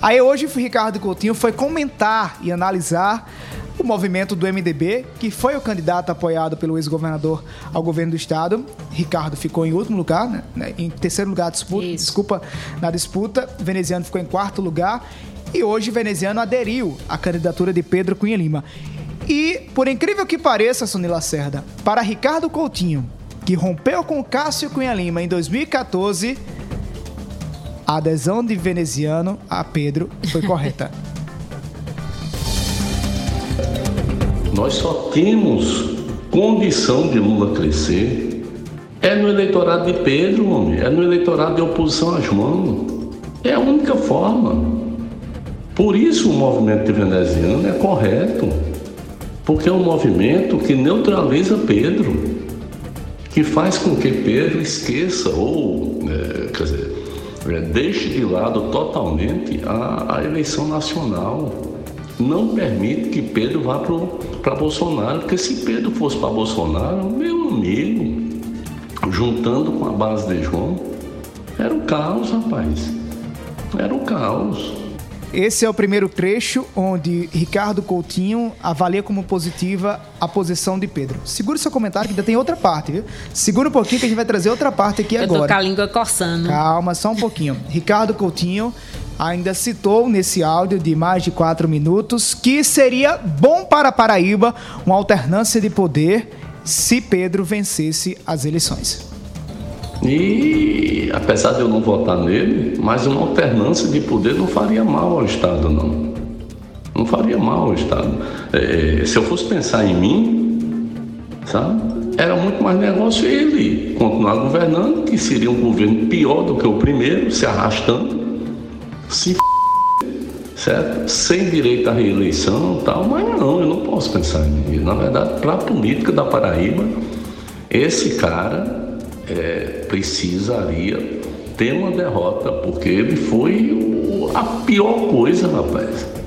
Aí hoje o Ricardo Coutinho foi comentar e analisar o movimento do MDB, que foi o candidato apoiado pelo ex-governador ao governo do estado. Ricardo ficou em último lugar, né? né em terceiro lugar disputa, desculpa, na disputa. Veneziano ficou em quarto lugar. E hoje Veneziano aderiu à candidatura de Pedro Cunha Lima. E, por incrível que pareça, Sonila Lacerda, para Ricardo Coutinho, que rompeu com Cássio Cunha Lima em 2014, a adesão de veneziano a Pedro foi correta. Nós só temos condição de Lula crescer é no eleitorado de Pedro, homem. é no eleitorado de oposição a João. É a única forma. Por isso o movimento veneziano é correto, porque é um movimento que neutraliza Pedro, que faz com que Pedro esqueça ou, é, quer dizer, deixe de lado totalmente a, a eleição nacional não permite que Pedro vá para Bolsonaro, porque se Pedro fosse para Bolsonaro, meu amigo, juntando com a base de João, era o caos, rapaz. Era o caos. Esse é o primeiro trecho onde Ricardo Coutinho avalia como positiva a posição de Pedro. Segura seu comentário que ainda tem outra parte, viu? Segura um pouquinho que a gente vai trazer outra parte aqui Eu agora. Eu tô com a língua coçando. Calma, só um pouquinho. Ricardo Coutinho ainda citou nesse áudio de mais de quatro minutos que seria bom para Paraíba uma alternância de poder se Pedro vencesse as eleições. E apesar de eu não votar nele, mas uma alternância de poder não faria mal ao Estado, não. Não faria mal ao Estado. É, se eu fosse pensar em mim, sabe? Era muito mais negócio ele continuar governando, que seria um governo pior do que o primeiro, se arrastando, se certo? Sem direito à reeleição tal, mas não, eu não posso pensar nisso. Na verdade, para a política da Paraíba, esse cara é, precisaria ter uma derrota, porque ele foi a pior coisa, rapaz.